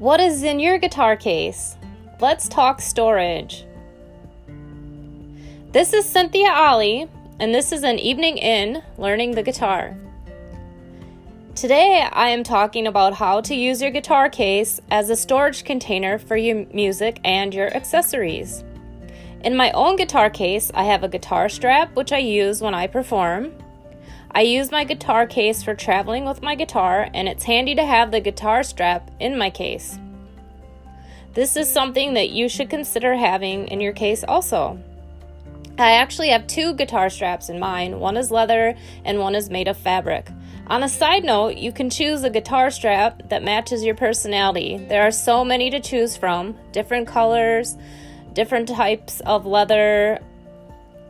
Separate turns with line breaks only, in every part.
What is in your guitar case? Let's talk storage. This is Cynthia Ollie, and this is an evening in learning the guitar. Today, I am talking about how to use your guitar case as a storage container for your music and your accessories. In my own guitar case, I have a guitar strap which I use when I perform. I use my guitar case for traveling with my guitar, and it's handy to have the guitar strap in my case. This is something that you should consider having in your case also. I actually have two guitar straps in mine. One is leather and one is made of fabric. On a side note, you can choose a guitar strap that matches your personality. There are so many to choose from, different colors, different types of leather,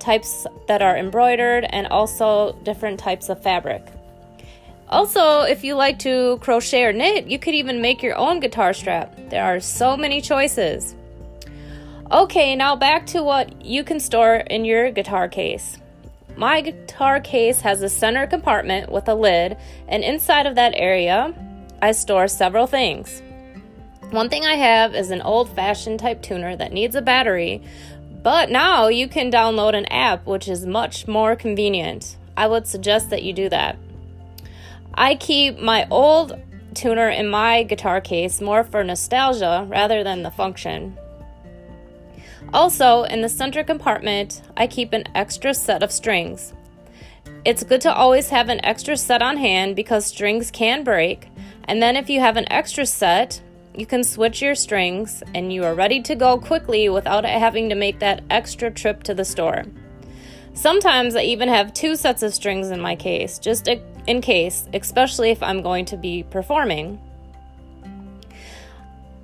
types that are embroidered, and also different types of fabric. Also, if you like to crochet or knit, you could even make your own guitar strap. There are so many choices. Okay, now back to what you can store in your guitar case. My guitar case has a center compartment with a lid, and inside of that area, I store several things. One thing I have is an old fashioned type tuner that needs a battery, but now you can download an app which is much more convenient. I would suggest that you do that. I keep my old tuner in my guitar case more for nostalgia rather than the function. Also, in the center compartment, I keep an extra set of strings. It's good to always have an extra set on hand because strings can break, and then if you have an extra set, you can switch your strings and you are ready to go quickly without having to make that extra trip to the store. Sometimes I even have two sets of strings in my case, just in case, especially if I'm going to be performing.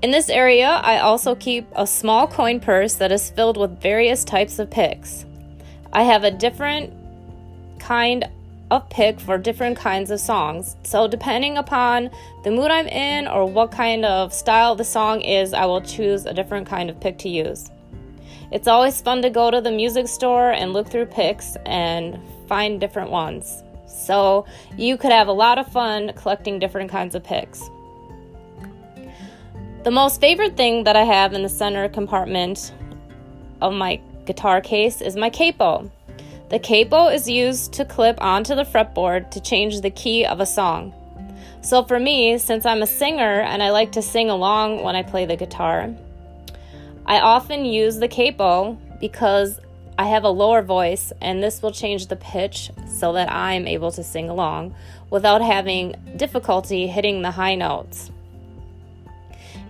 In this area, I also keep a small coin purse that is filled with various types of picks. I have a different kind of pick for different kinds of songs. So, depending upon the mood I'm in or what kind of style the song is, I will choose a different kind of pick to use. It's always fun to go to the music store and look through picks and find different ones. So, you could have a lot of fun collecting different kinds of picks. The most favorite thing that I have in the center compartment of my guitar case is my capo. The capo is used to clip onto the fretboard to change the key of a song. So, for me, since I'm a singer and I like to sing along when I play the guitar, I often use the capo because I have a lower voice and this will change the pitch so that I'm able to sing along without having difficulty hitting the high notes.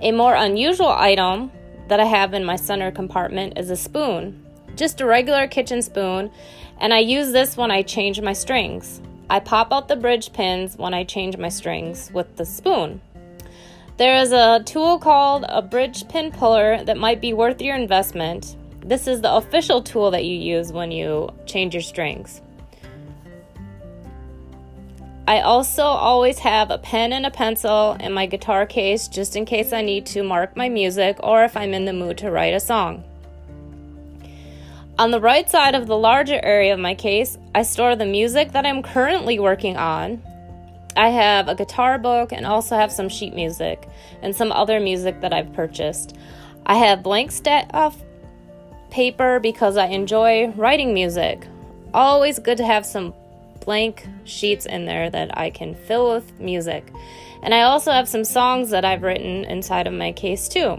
A more unusual item that I have in my center compartment is a spoon, just a regular kitchen spoon, and I use this when I change my strings. I pop out the bridge pins when I change my strings with the spoon. There is a tool called a bridge pin puller that might be worth your investment. This is the official tool that you use when you change your strings. I also always have a pen and a pencil in my guitar case just in case I need to mark my music or if I'm in the mood to write a song. On the right side of the larger area of my case, I store the music that I'm currently working on. I have a guitar book and also have some sheet music and some other music that I've purchased. I have blank staff paper because I enjoy writing music. Always good to have some blank sheets in there that I can fill with music. And I also have some songs that I've written inside of my case too.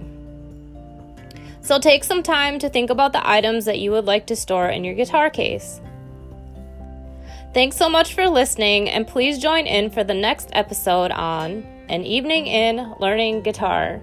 So take some time to think about the items that you would like to store in your guitar case. Thanks so much for listening, and please join in for the next episode on An Evening in Learning Guitar.